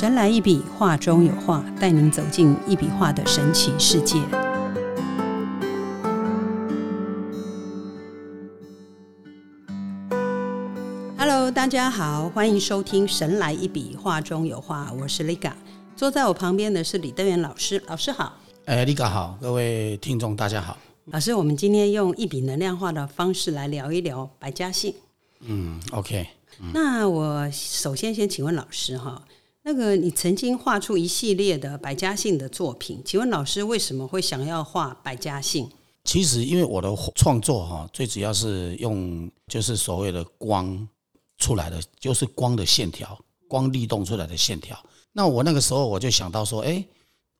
神来一笔，画中有画，带您走进一笔画的神奇世界。Hello，大家好，欢迎收听《神来一笔，画中有画》，我是 Liga，坐在我旁边的是李德元老师，老师好。哎，Liga 好，各位听众大家好。老师，我们今天用一笔能量画的方式来聊一聊百家姓。嗯，OK。那我首先先请问老师哈，那个你曾经画出一系列的百家姓的作品，请问老师为什么会想要画百家姓？其实因为我的创作哈，最主要是用就是所谓的光出来的，就是光的线条，光律动出来的线条。那我那个时候我就想到说，哎，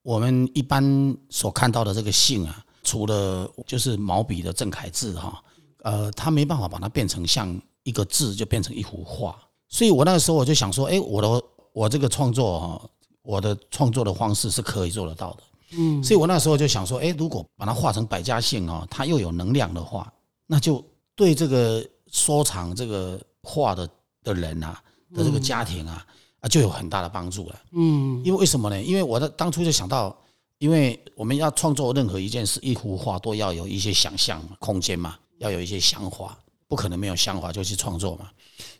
我们一般所看到的这个姓啊，除了就是毛笔的正楷字哈，呃，它没办法把它变成像。一个字就变成一幅画，所以我那个时候我就想说，哎，我的我这个创作哈，我的创作的方式是可以做得到的，嗯，所以我那时候就想说，哎，如果把它画成百家姓哦，它又有能量的话，那就对这个收藏这个画的的人啊的这个家庭啊啊就有很大的帮助了，嗯，因为为什么呢？因为我的当初就想到，因为我们要创作任何一件事，一幅画都要有一些想象空间嘛，要有一些想法。不可能没有想法就去创作嘛，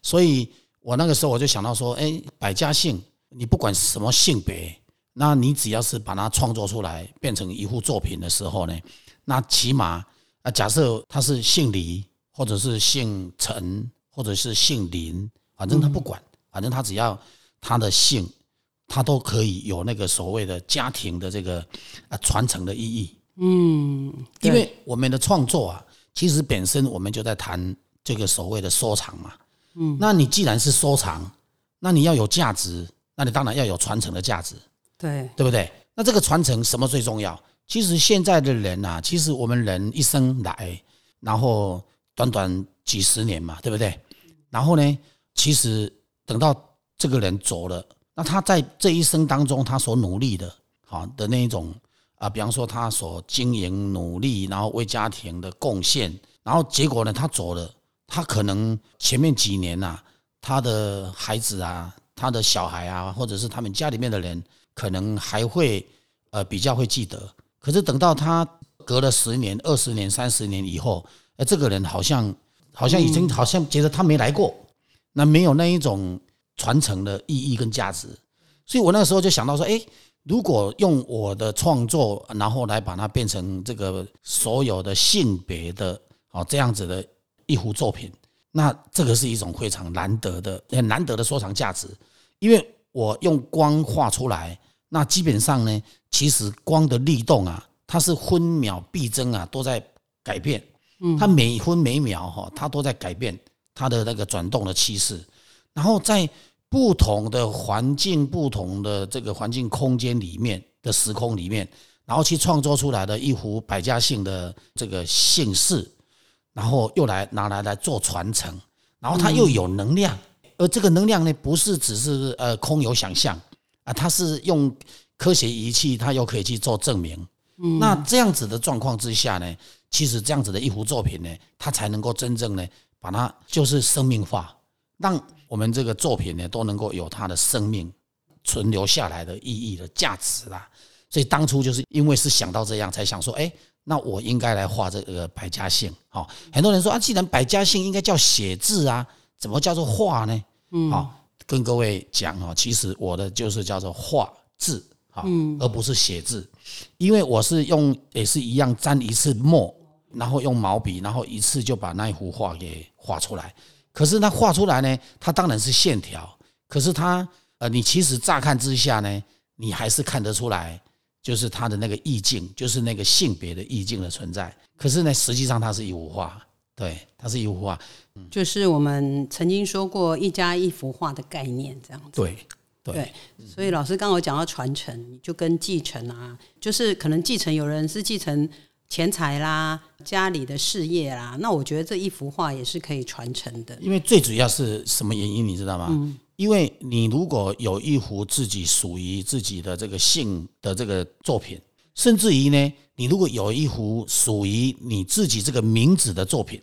所以我那个时候我就想到说，哎，百家姓，你不管什么性别，那你只要是把它创作出来变成一幅作品的时候呢，那起码啊，假设他是姓李，或者是姓陈，或者是姓林，反正他不管，反正他只要他的姓，他都可以有那个所谓的家庭的这个啊传承的意义。嗯，因为我们的创作啊。其实本身我们就在谈这个所谓的收藏嘛，嗯，那你既然是收藏，那你要有价值，那你当然要有传承的价值，对对不对？那这个传承什么最重要？其实现在的人啊，其实我们人一生来，然后短短几十年嘛，对不对？然后呢，其实等到这个人走了，那他在这一生当中他所努力的，好的那一种。啊，比方说他所经营努力，然后为家庭的贡献，然后结果呢，他走了，他可能前面几年呐，他的孩子啊，他的小孩啊，或者是他们家里面的人，可能还会呃比较会记得。可是等到他隔了十年、二十年、三十年以后，呃，这个人好像好像已经好像觉得他没来过，那没有那一种传承的意义跟价值。所以我那个时候就想到说，哎。如果用我的创作，然后来把它变成这个所有的性别的哦这样子的一幅作品，那这个是一种非常难得的、很难得的收藏价值。因为我用光画出来，那基本上呢，其实光的律动啊，它是分秒必争啊，都在改变。嗯，它每分每秒哈，它都在改变它的那个转动的趋势，然后在。不同的环境，不同的这个环境空间里面的时空里面，然后去创作出来的一幅百家姓的这个姓氏，然后又来拿来来做传承，然后它又有能量，而这个能量呢，不是只是呃空有想象啊，它是用科学仪器，它又可以去做证明。那这样子的状况之下呢，其实这样子的一幅作品呢，它才能够真正呢，把它就是生命化，让。我们这个作品呢，都能够有它的生命存留下来的意义的价值啦。所以当初就是因为是想到这样，才想说，哎，那我应该来画这个百家姓。好，很多人说啊，既然百家姓应该叫写字啊，怎么叫做画呢？嗯，好，跟各位讲哦，其实我的就是叫做画字，好，而不是写字，因为我是用也是一样沾一次墨，然后用毛笔，然后一次就把那一幅画给画出来。可是那画出来呢，它当然是线条。可是它，呃，你其实乍看之下呢，你还是看得出来，就是它的那个意境，就是那个性别的意境的存在。可是呢，实际上它是一幅画，对，它是一幅画。就是我们曾经说过一家一幅画的概念，这样子。对对。所以老师刚刚讲到传承，就跟继承啊，就是可能继承有人是继承。钱财啦，家里的事业啦，那我觉得这一幅画也是可以传承的。因为最主要是什么原因，你知道吗？嗯，因为你如果有一幅自己属于自己的这个姓的这个作品，甚至于呢，你如果有一幅属于你自己这个名字的作品，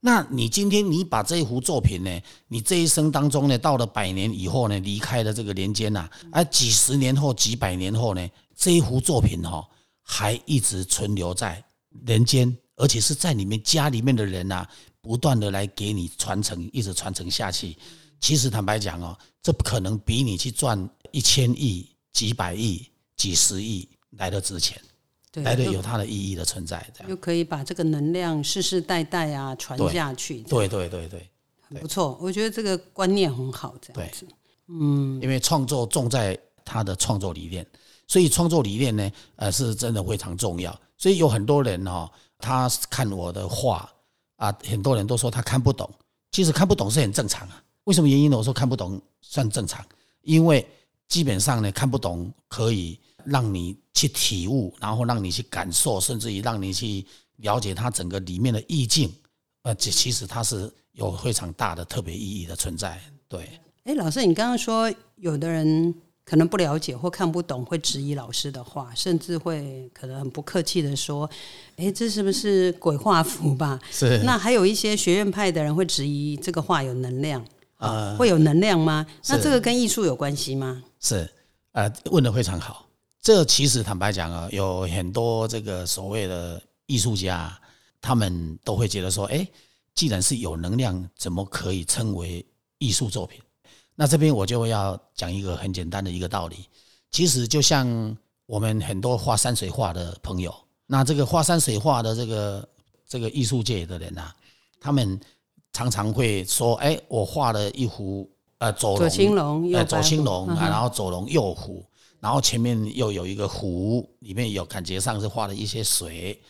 那你今天你把这一幅作品呢，你这一生当中呢，到了百年以后呢，离开了这个人间呐，而几十年后、几百年后呢，这一幅作品哈，还一直存留在人间，而且是在你们家里面的人呐，不断的来给你传承，一直传承下去。其实坦白讲哦，这不可能比你去赚一千亿、几百亿、几十亿来的值钱。来的有它的意义的存在，这样又可以把这个能量世世代代啊传下去。对对对对，很不错，我觉得这个观念很好，这样子。嗯，因为创作重在他的创作理念，所以创作理念呢，呃，是真的非常重要。所以有很多人哦，他看我的画啊，很多人都说他看不懂，其实看不懂是很正常啊。为什么原因呢？我说看不懂算正常，因为基本上呢，看不懂可以。让你去体悟，然后让你去感受，甚至于让你去了解它整个里面的意境，呃，这其实它是有非常大的特别意义的存在。对，哎，老师，你刚刚说有的人可能不了解或看不懂，会质疑老师的话，甚至会可能很不客气的说：“哎，这是不是鬼画符吧？”是。那还有一些学院派的人会质疑这个画有能量啊，会有能量吗？那这个跟艺术有关系吗？是，呃，问的非常好。这其实坦白讲啊，有很多这个所谓的艺术家，他们都会觉得说，哎，既然是有能量，怎么可以称为艺术作品？那这边我就要讲一个很简单的一个道理。其实就像我们很多画山水画的朋友，那这个画山水画的这个这个艺术界的人啊，他们常常会说，哎，我画了一幅呃左左青龙，呃左青龙啊，然后左龙右虎。然后前面又有一个湖，里面有感觉上是画了一些水，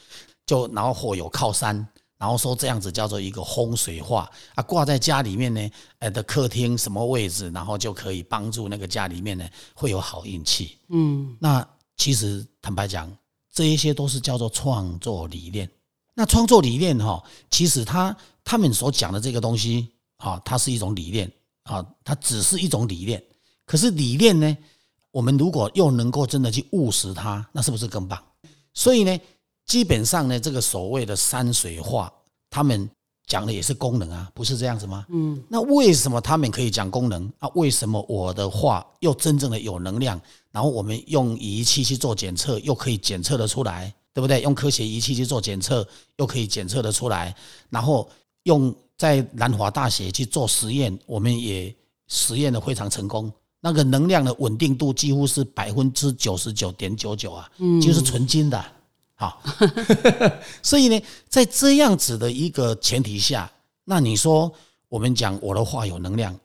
就然后或有靠山，然后说这样子叫做一个风水画啊，挂在家里面呢，呃的客厅什么位置，然后就可以帮助那个家里面呢会有好运气。嗯，那其实坦白讲，这一些都是叫做创作理念。那创作理念哈，其实他他们所讲的这个东西啊，它是一种理念啊，它只是一种理念。可是理念呢？我们如果又能够真的去务实它，那是不是更棒？所以呢，基本上呢，这个所谓的山水画，他们讲的也是功能啊，不是这样子吗？嗯。那为什么他们可以讲功能啊？为什么我的画又真正的有能量？然后我们用仪器去做检测，又可以检测的出来，对不对？用科学仪器去做检测，又可以检测的出来。然后用在南华大学去做实验，我们也实验的非常成功。那个能量的稳定度几乎是百分之九十九点九九啊，就是纯金的，好，所以呢，在这样子的一个前提下，那你说我们讲我的话有能量，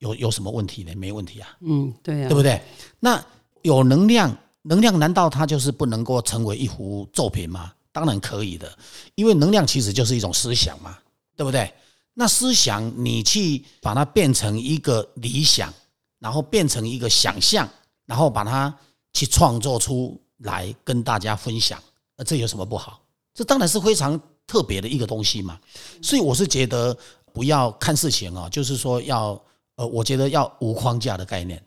有有什么问题呢？没问题啊，嗯，对啊，对不对？那有能量，能量难道它就是不能够成为一幅作品吗？当然可以的，因为能量其实就是一种思想嘛，对不对？那思想你去把它变成一个理想。然后变成一个想象，然后把它去创作出来跟大家分享，那这有什么不好？这当然是非常特别的一个东西嘛。所以我是觉得不要看事情啊，就是说要呃，我觉得要无框架的概念。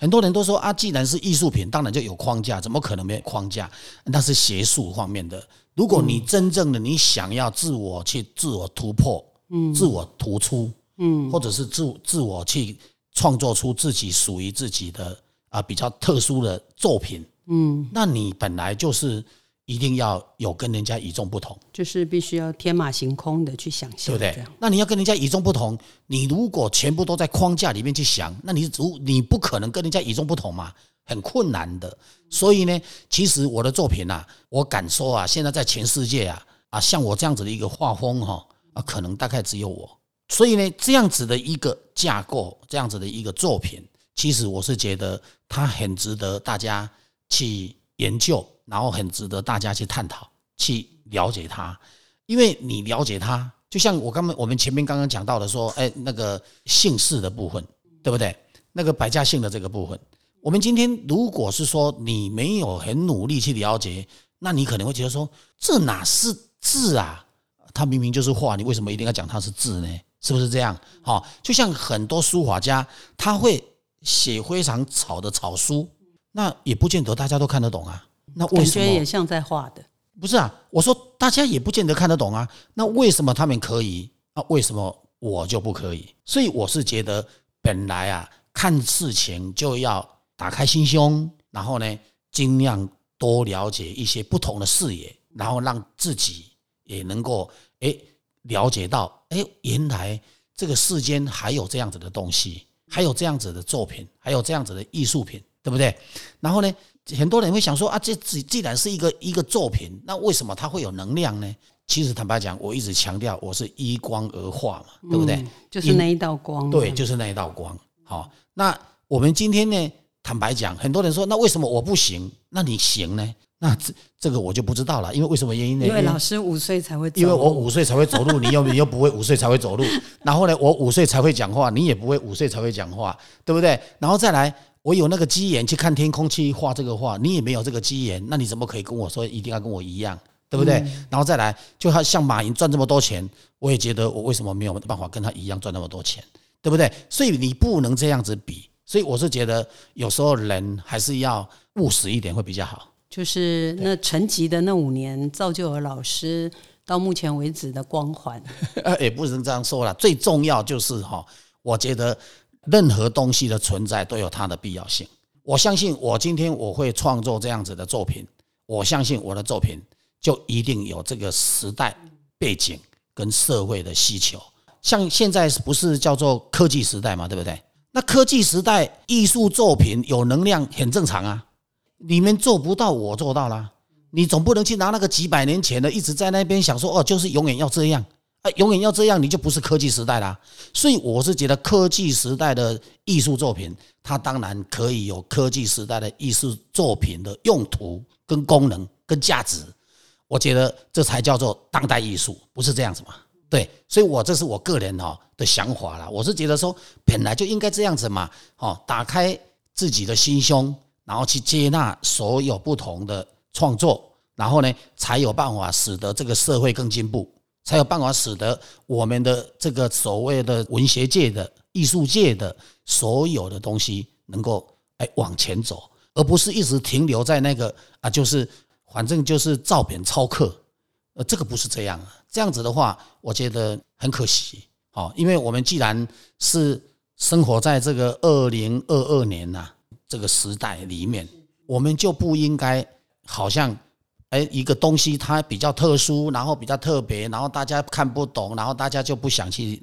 很多人都说啊，既然是艺术品，当然就有框架，怎么可能没有框架？那是学术方面的。如果你真正的你想要自我去自我突破，嗯，自我突出，嗯，或者是自自我去。创作出自己属于自己的啊比较特殊的作品，嗯，那你本来就是一定要有跟人家与众不同，就是必须要天马行空的去想象，对不对？那你要跟人家与众不同，你如果全部都在框架里面去想，那你如你不可能跟人家与众不同嘛，很困难的。所以呢，其实我的作品啊，我敢说啊，现在在全世界啊啊，像我这样子的一个画风哈啊，可能大概只有我。所以呢，这样子的一个架构，这样子的一个作品，其实我是觉得它很值得大家去研究，然后很值得大家去探讨、去了解它。因为你了解它，就像我刚刚我们前面刚刚讲到的说，哎，那个姓氏的部分，对不对？那个百家姓的这个部分，我们今天如果是说你没有很努力去了解，那你可能会觉得说，这哪是字啊？它明明就是画，你为什么一定要讲它是字呢？是不是这样？好，就像很多书法家，他会写非常草的草书，那也不见得大家都看得懂啊。那为什么也像在画的？不是啊，我说大家也不见得看得懂啊。那为什么他们可以啊？那为什么我就不可以？所以我是觉得，本来啊，看事情就要打开心胸，然后呢，尽量多了解一些不同的视野，然后让自己也能够哎了解到，哎，原来这个世间还有这样子的东西，还有这样子的作品，还有这样子的艺术品，对不对？然后呢，很多人会想说啊，这既既然是一个一个作品，那为什么它会有能量呢？其实坦白讲，我一直强调我是依光而化嘛，对不对？就是那一道光。对，就是那一道光。好，那我们今天呢？坦白讲，很多人说，那为什么我不行？那你行呢？那这这个我就不知道了，因为为什么原因呢？因为老师五岁才会，因为我五岁才会走路，你又你又不会五岁才会走路。然后呢，我五岁才会讲话，你也不会五岁才会讲话，对不对？然后再来，我有那个机缘去看天空，去画这个画，你也没有这个机缘，那你怎么可以跟我说一定要跟我一样？对不对？然后再来，就他像马云赚这么多钱，我也觉得我为什么没有办法跟他一样赚那么多钱？对不对？所以你不能这样子比。所以我是觉得有时候人还是要务实一点会比较好。就是那沉寂的那五年，造就了老师到目前为止的光环。也不能这样说了。最重要就是哈，我觉得任何东西的存在都有它的必要性。我相信我今天我会创作这样子的作品，我相信我的作品。就一定有这个时代背景跟社会的需求，像现在不是叫做科技时代嘛，对不对？那科技时代艺术作品有能量很正常啊，你们做不到，我做到了。你总不能去拿那个几百年前的，一直在那边想说哦，就是永远要这样啊，永远要这样，你就不是科技时代啦。所以我是觉得科技时代的艺术作品，它当然可以有科技时代的艺术作品的用途跟功能跟价值。我觉得这才叫做当代艺术，不是这样子嘛？对，所以我这是我个人哈的想法啦。我是觉得说，本来就应该这样子嘛，哦，打开自己的心胸，然后去接纳所有不同的创作，然后呢，才有办法使得这个社会更进步，才有办法使得我们的这个所谓的文学界的艺术界的所有的东西能够哎往前走，而不是一直停留在那个啊，就是。反正就是照本抄课，呃，这个不是这样啊。这样子的话，我觉得很可惜。好，因为我们既然是生活在这个二零二二年呐这个时代里面，我们就不应该好像哎一个东西它比较特殊，然后比较特别，然后大家看不懂，然后大家就不想去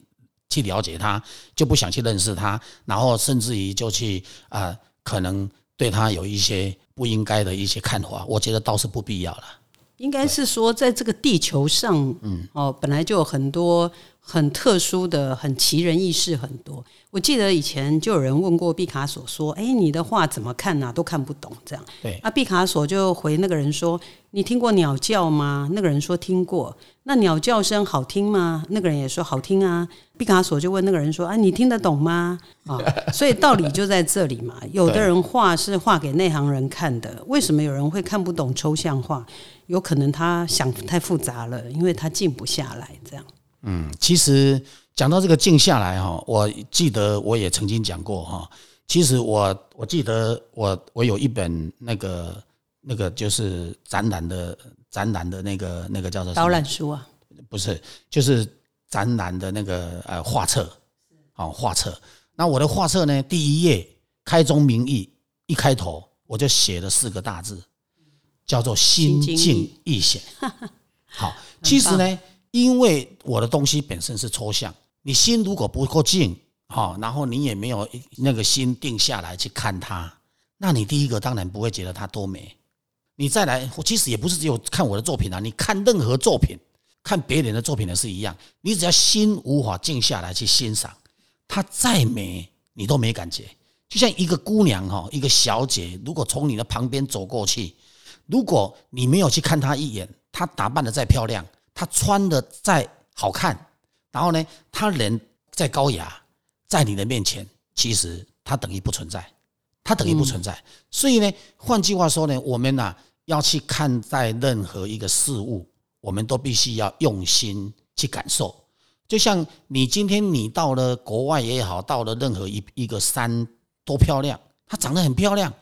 去了解它，就不想去认识它，然后甚至于就去啊可能。对它有一些不应该的一些看法，我觉得倒是不必要了。应该是说，在这个地球上，嗯，哦，本来就有很多很特殊的、很奇人异事很多。我记得以前就有人问过毕卡索说：“哎，你的画怎么看呢？都看不懂。”这样，对。那毕卡索就回那个人说：“你听过鸟叫吗？”那个人说：“听过。”那鸟叫声好听吗？那个人也说好听啊。毕卡索就问那个人说：“啊，你听得懂吗？”啊，所以道理就在这里嘛。有的人画是画给内行人看的，为什么有人会看不懂抽象画？有可能他想太复杂了，因为他静不下来。这样。嗯，其实讲到这个静下来哈，我记得我也曾经讲过哈。其实我我记得我我有一本那个那个就是展览的。展览的那个那个叫做导览书啊，不是，就是展览的那个呃画册，哦画册。那我的画册呢，第一页开宗明义，一开头我就写了四个大字，叫做心境易险。好，其实呢，因为我的东西本身是抽象，你心如果不够静，好，然后你也没有那个心定下来去看它，那你第一个当然不会觉得它多美。你再来，其实也不是只有看我的作品啊，你看任何作品，看别人的作品也是一样。你只要心无法静下来去欣赏，它再美你都没感觉。就像一个姑娘哈，一个小姐，如果从你的旁边走过去，如果你没有去看她一眼，她打扮的再漂亮，她穿的再好看，然后呢，他人再高雅，在你的面前，其实他等于不存在，他等于不存在。所以呢，换句话说呢，我们呐。要去看待任何一个事物，我们都必须要用心去感受。就像你今天你到了国外也好，到了任何一一个山，多漂亮，它长得很漂亮。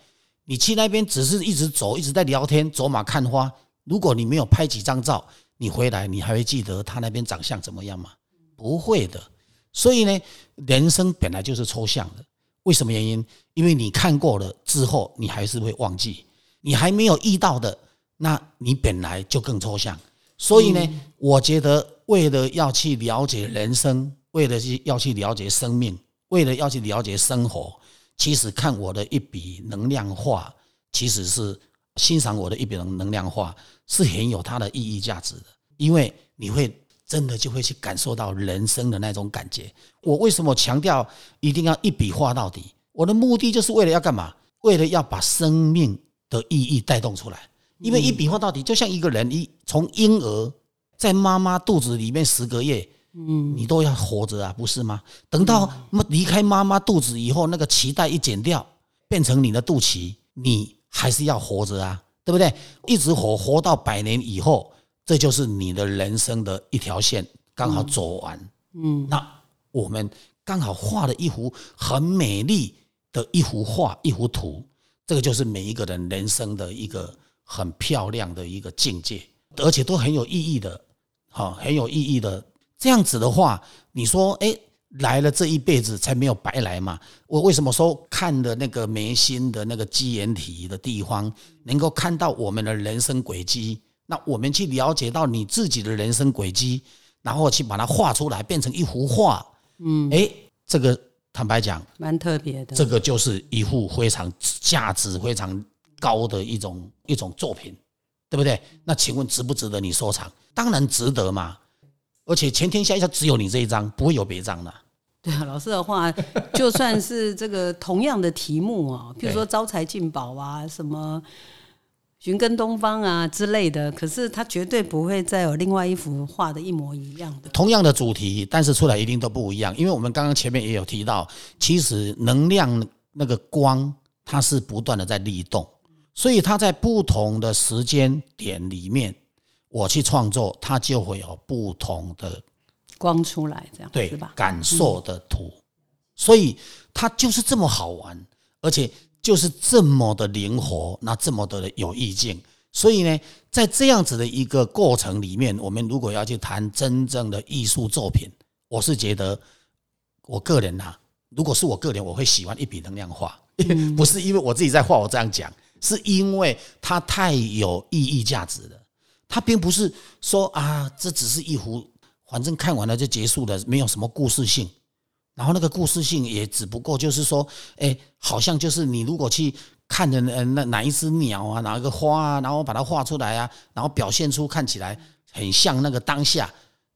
你去那边只是一直走，一直在聊天，走马看花。如果你没有拍几张照，你回来你还会记得他那边长相怎么样吗？不会的。所以呢，人生本来就是抽象的。为什么原因？因为你看过了之后，你还是会忘记。你还没有遇到的，那你本来就更抽象。所以呢，我觉得为了要去了解人生，为了去要去了解生命，为了要去了解生活，其实看我的一笔能量化，其实是欣赏我的一笔能能量画，是很有它的意义价值的。因为你会真的就会去感受到人生的那种感觉。我为什么强调一定要一笔画到底？我的目的就是为了要干嘛？为了要把生命的意义带动出来。因为一笔画到底，就像一个人一从婴儿在妈妈肚子里面十个月，嗯，你都要活着啊，不是吗？等到离开妈妈肚子以后，那个脐带一剪掉，变成你的肚脐，你还是要活着啊，对不对？一直活活到百年以后，这就是你的人生的一条线，刚好走完。嗯，那我们刚好画了一幅很美丽的一幅画，一幅图，这个就是每一个人人生的一个。很漂亮的一个境界，而且都很有意义的，好，很有意义的。这样子的话，你说，哎，来了这一辈子才没有白来嘛？我为什么说看的那个眉心的那个基岩体的地方，能够看到我们的人生轨迹？那我们去了解到你自己的人生轨迹，然后去把它画出来，变成一幅画。嗯，哎，这个坦白讲，蛮特别的。这个就是一幅非常价值非常。高的一种一种作品，对不对？那请问值不值得你收藏？当然值得嘛！而且全天下一下只有你这一张，不会有别张的。对啊，老师的话，就算是这个同样的题目啊，譬如说招财进宝啊，什么寻根东方啊之类的，可是它绝对不会再有另外一幅画的一模一样的。同样的主题，但是出来一定都不一样，因为我们刚刚前面也有提到，其实能量那个光，它是不断的在律动。所以它在不同的时间点里面，我去创作，它就会有不同的光出来，这样对吧？感受的图，所以它就是这么好玩，而且就是这么的灵活，那这么的有意境。所以呢，在这样子的一个过程里面，我们如果要去谈真正的艺术作品，我是觉得，我个人呐，如果是我个人，我会喜欢一笔能量画，不是因为我自己在画，我这样讲。是因为它太有意义价值了，它并不是说啊，这只是一幅，反正看完了就结束了，没有什么故事性。然后那个故事性也只不过就是说，哎，好像就是你如果去看的那那哪一只鸟啊，哪一个花啊，然后把它画出来啊，然后表现出看起来很像那个当下，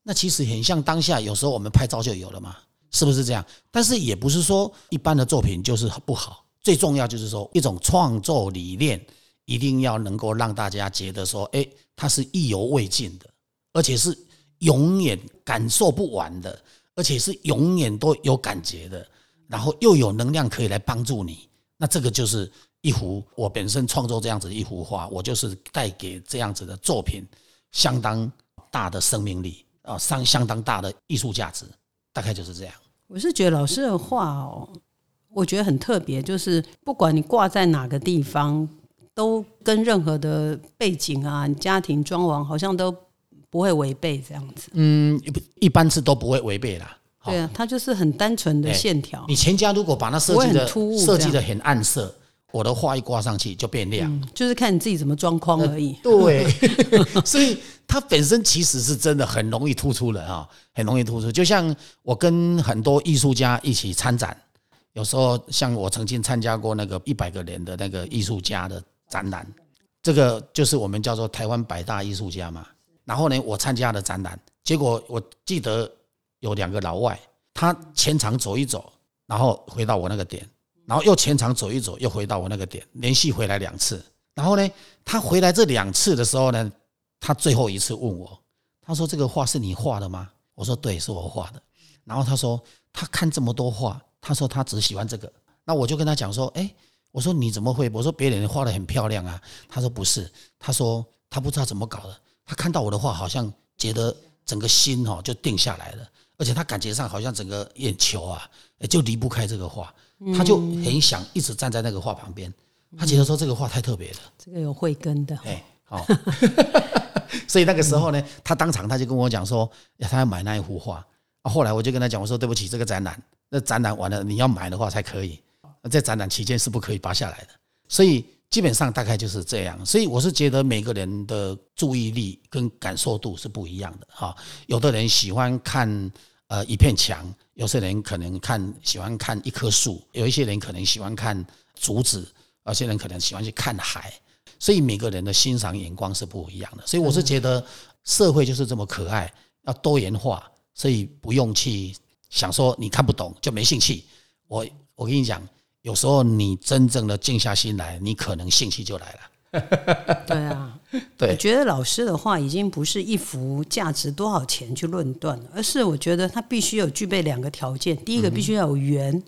那其实很像当下。有时候我们拍照就有了嘛，是不是这样？但是也不是说一般的作品就是不好。最重要就是说，一种创作理念一定要能够让大家觉得说，哎，它是意犹未尽的，而且是永远感受不完的，而且是永远都有感觉的，然后又有能量可以来帮助你。那这个就是一幅我本身创作这样子一幅画，我就是带给这样子的作品相当大的生命力啊，相相当大的艺术价值，大概就是这样。我是觉得老师的画哦。我觉得很特别，就是不管你挂在哪个地方，都跟任何的背景啊、家庭装潢好像都不会违背这样子。嗯，一一般是都不会违背啦。对啊，它就是很单纯的线条。你全家如果把它设计的设计的很暗色，我的画一挂上去就变亮，就是看你自己怎么装框而已。对，所以它本身其实是真的很容易突出的啊，很容易突出。就像我跟很多艺术家一起参展。有时候像我曾经参加过那个一百个人的那个艺术家的展览，这个就是我们叫做台湾百大艺术家嘛。然后呢，我参加了展览，结果我记得有两个老外，他前场走一走，然后回到我那个点，然后又前场走一走，又回到我那个点，连续回来两次。然后呢，他回来这两次的时候呢，他最后一次问我，他说：“这个画是你画的吗？”我说：“对，是我画的。”然后他说：“他看这么多画。”他说他只喜欢这个，那我就跟他讲说，哎，我说你怎么会？我说别人画的很漂亮啊。他说不是，他说他不知道怎么搞的，他看到我的画好像觉得整个心哈就定下来了，而且他感觉上好像整个眼球啊就离不开这个画，他就很想一直站在那个画旁边。他觉得说这个画太特别了，这个有慧根的，哎，好，所以那个时候呢，他当场他就跟我讲说，他要买那一幅画。啊，后来我就跟他讲，我说对不起，这个展览，那展览完了你要买的话才可以，那在展览期间是不可以拔下来的。所以基本上大概就是这样。所以我是觉得每个人的注意力跟感受度是不一样的哈。有的人喜欢看呃一片墙，有些人可能看喜欢看一棵树，有一些人可能喜欢看竹子，有些人可能喜欢去看海。所以每个人的欣赏眼光是不一样的。所以我是觉得社会就是这么可爱，要多元化。所以不用去想说你看不懂就没兴趣。我我跟你讲，有时候你真正的静下心来，你可能兴趣就来了。对啊，对我觉得老师的话已经不是一幅价值多少钱去论断了，而是我觉得他必须有具备两个条件：第一个必须要有缘，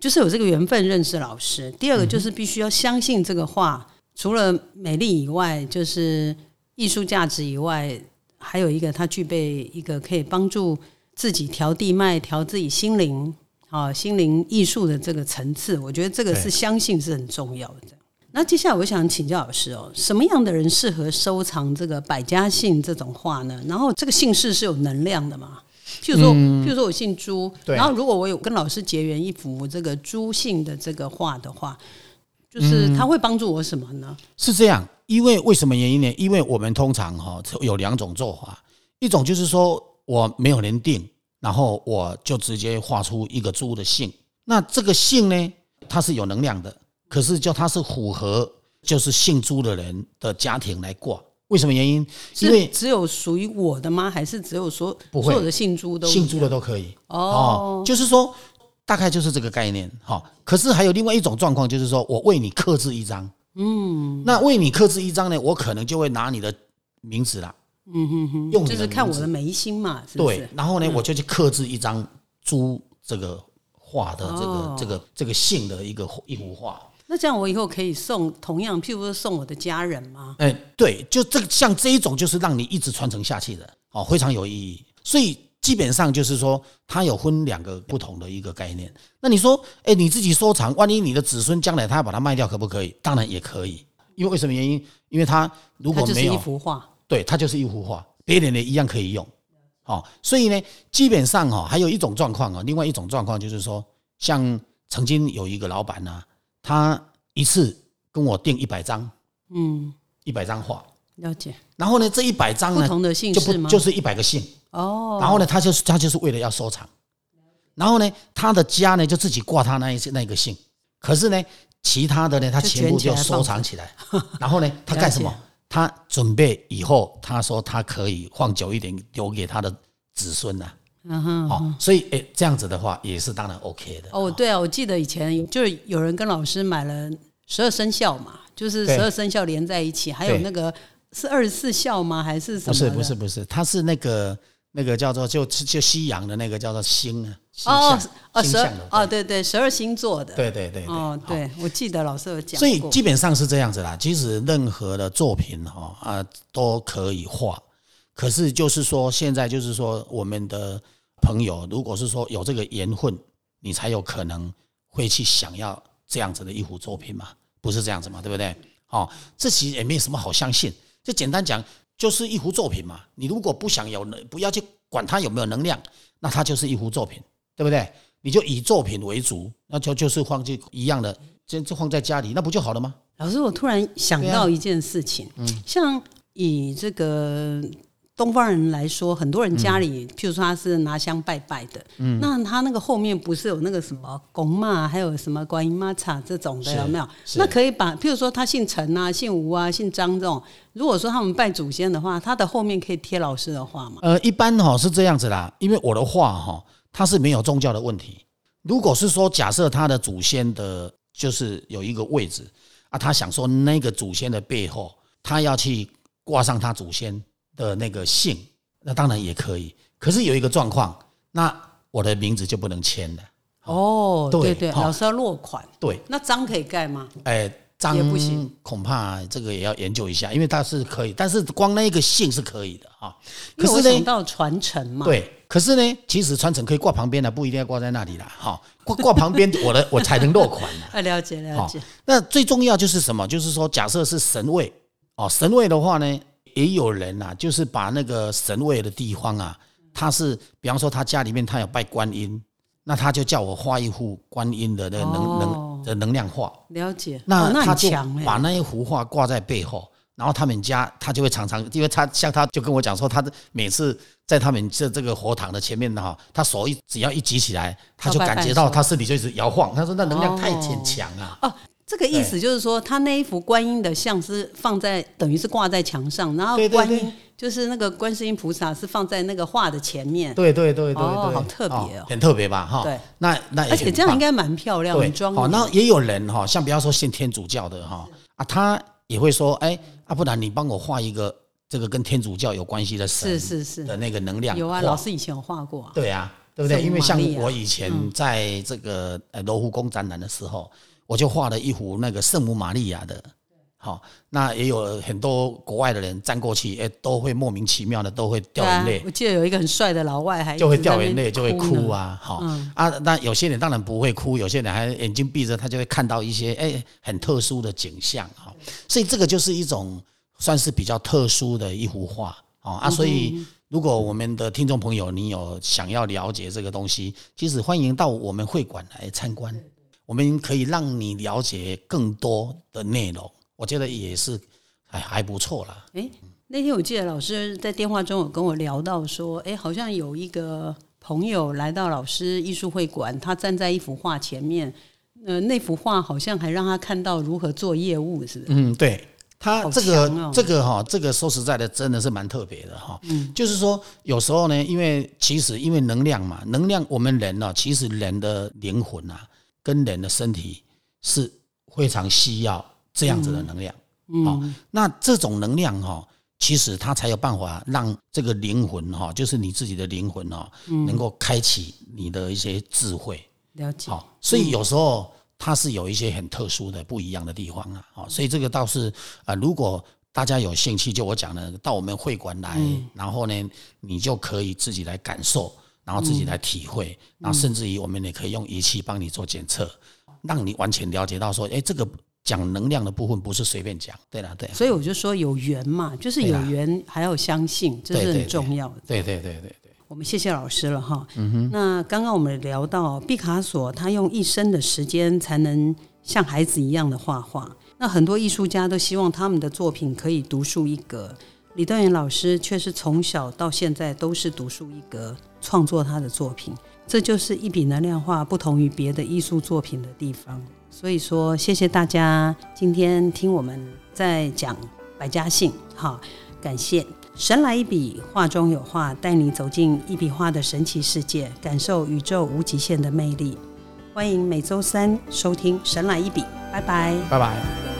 就是有这个缘分认识老师；第二个就是必须要相信这个画，除了美丽以外，就是艺术价值以外。还有一个，它具备一个可以帮助自己调地脉、调自己心灵啊、心灵艺术的这个层次。我觉得这个是相信是很重要的。那接下来我想请教老师哦，什么样的人适合收藏这个百家姓这种画呢？然后这个姓氏是有能量的嘛？譬如说，譬如说我姓朱，然后如果我有跟老师结缘一幅这个朱姓的这个画的话，就是他会帮助我什么呢？是这样，因为为什么原因呢？因为我们通常哈有两种做法，一种就是说我没有人定，然后我就直接画出一个猪的姓。那这个姓呢，它是有能量的，可是叫它是符合就是姓朱的人的家庭来挂。为什么原因？因为只有属于我的吗？还是只有说不会所有的姓朱的姓朱的都可以哦？就是说大概就是这个概念哈。可是还有另外一种状况，就是说我为你刻制一张，嗯，那为你刻制一张呢，我可能就会拿你的名字啦，嗯哼哼，用就是看我的眉心嘛，是不是？对，然后呢，我就去刻制一张猪这个画的这个、哦这个这个姓的一个一幅画。那这样我以后可以送同样，譬如说送我的家人吗？哎，对，就这个像这一种，就是让你一直传承下去的，哦，非常有意义。所以基本上就是说，它有分两个不同的一个概念。那你说，哎，你自己收藏，万一你的子孙将来他要把它卖掉，可不可以？当然也可以，因为为什么原因？因为他如果没有，幅画，对，它就是一幅画，别人的一样可以用。哦，所以呢，基本上哦，还有一种状况哦，另外一种状况就是说，像曾经有一个老板呢、他一次跟我订一百张，嗯，一百张画，了解。然后呢，这一百张呢，不同的姓就氏吗？不就是一百个姓，哦，然后呢，他就是他就是为了要收藏，然后呢，他的家呢就自己挂他那一那个姓，可是呢，其他的呢，他全部就收藏起来，然后呢，他 干什么？他准备以后，他说他可以放久一点，留给他的子孙呐、嗯哼。哦，所以诶，这样子的话也是当然 OK 的。哦，对啊，我记得以前就是有人跟老师买了十二生肖嘛，就是十二生肖连在一起，还有那个是二十四孝吗？还是什么？不是不是，不是，他是那个那个叫做就就西洋的那个叫做星啊，星哦哦，十二哦，对对，十二星座的，对对对对哦，对，我记得老师有讲过，所以基本上是这样子啦。其实任何的作品哈啊都可以画，可是就是说现在就是说我们的朋友，如果是说有这个缘分，你才有可能会去想要这样子的一幅作品嘛，不是这样子嘛，对不对？哦，这其实也没有什么好相信，就简单讲，就是一幅作品嘛。你如果不想有能，不要去管它有没有能量，那它就是一幅作品，对不对？你就以作品为主，那就就是放进一样的，就就放在家里，那不就好了吗？老师，我突然想到一件事情，嗯像以这个东方人来说，很多人家里，譬如说他是拿香拜拜的，嗯那他那个后面不是有那个什么公妈，还有什么观音妈茶这种的，有没有？那可以把，譬如说他姓陈啊、姓吴啊、姓张这种，如果说他们拜祖先的话，他的后面可以贴老师的话吗？呃，一般哈、是这样子啦，因为我的画哈、它是没有宗教的问题。如果是说假设他的祖先的，就是有一个位置啊，他想说那个祖先的背后，他要去挂上他祖先的那个姓，那当然也可以。可是有一个状况，那我的名字就不能签了。哦，对对，老师要落款，对，那章可以盖吗？哎，张也不行恐怕这个也要研究一下，因为它是可以，但是光那个姓是可以的哈。可是呢，想到传承嘛，对，可是呢，其实传承可以挂旁边的，不一定要挂在那里啦。哈，挂 挂旁边，我的我才能落款啦。啊，了解了好解，，那最重要就是什么？就是说，假设是神位哦，神位的话呢，也有人呐、就是把那个神位的地方啊，他是比方说他家里面他有拜观音，那他就叫我画一幅观音的那个能哦能的能量画，了解。那哦那他强哎、把那一幅画挂在背后，然后他们家他就会常常，因为他像他就跟我讲说，他的每次在他们这这个佛堂的前面哈，他手一只要一举起来，他就感觉到他身体就一直摇晃。他说那能量太哦。坚强啊，哦，这个意思就是说，他那一幅观音的像是放在，等于是挂在墙上，然后对对对。观音就是那个观世音菩萨是放在那个画的前面，对对对对对，哦好特别哦很特别吧哈。对，那那而且这样应该蛮漂亮，对很，庄好，严。那也有人哈，像比方说信天主教的哈啊，他也会说，哎啊，不然你帮我画一个这个跟天主教有关系的神是是是的那个能量有啊，老师以前有画过啊。对啊，对不对？因为像我以前在这个呃罗浮宫展览的时候，我就画了一幅那个圣母玛利亚的。好，那也有很多国外的人站过去，哎，都会莫名其妙的都会掉眼泪。啊，我记得有一个很帅的老外还就会掉眼泪，就会哭。啊，好、嗯。啊，那有些人当然不会哭，有些人还眼睛闭着，他就会看到一些哎很特殊的景象哈、所以这个就是一种算是比较特殊的一幅画哦啊，所以如果我们的听众朋友你有想要了解这个东西，其实欢迎到我们会馆来参观，我们可以让你了解更多的内容，我觉得也是还还不错啦。哎，那天我记得老师在电话中有跟我聊到说，哎，好像有一个朋友来到老师艺术会馆，他站在一幅画前面，呃，那幅画好像还让他看到如何做业务，是不是？嗯，对。他好这个、哦这个哈，这个说实在的，真的是蛮特别的哈。嗯，就是说有时候呢，因为其实因为能量嘛，能量我们人呢、其实人的灵魂啊，跟人的身体是非常需要这样子的能量。嗯，好、那这种能量哈、其实它才有办法让这个灵魂哈、就是你自己的灵魂哈、能够开启你的一些智慧。了解。好、所以有时候它是有一些很特殊的、不一样的地方啊。好、所以这个倒是啊、呃如果大家有兴趣，就我讲的，到我们会馆来，然后呢，你就可以自己来感受，然后自己来体会，然后甚至于我们也可以用仪器帮你做检测，让你完全了解到说，哎，这个讲能量的部分不是随便讲，对了，对所以我就说有缘嘛，就是有缘还要相信，这是很重要的。对对对对对，我们谢谢老师了哈。嗯哼那刚刚我们聊到毕卡索，他用一生的时间才能像孩子一样的画画。那很多艺术家都希望他们的作品可以独树一格，李端元老师却是从小到现在都是独树一格，创作他的作品。这就是一笔能量画不同于别的艺术作品的地方。所以说，谢谢大家今天听我们在讲百家姓，哈，感谢。神来一笔，画中有画，带你走进一笔画的神奇世界，感受宇宙无极限的魅力。欢迎每周三收听《神来一笔》，拜拜。拜拜。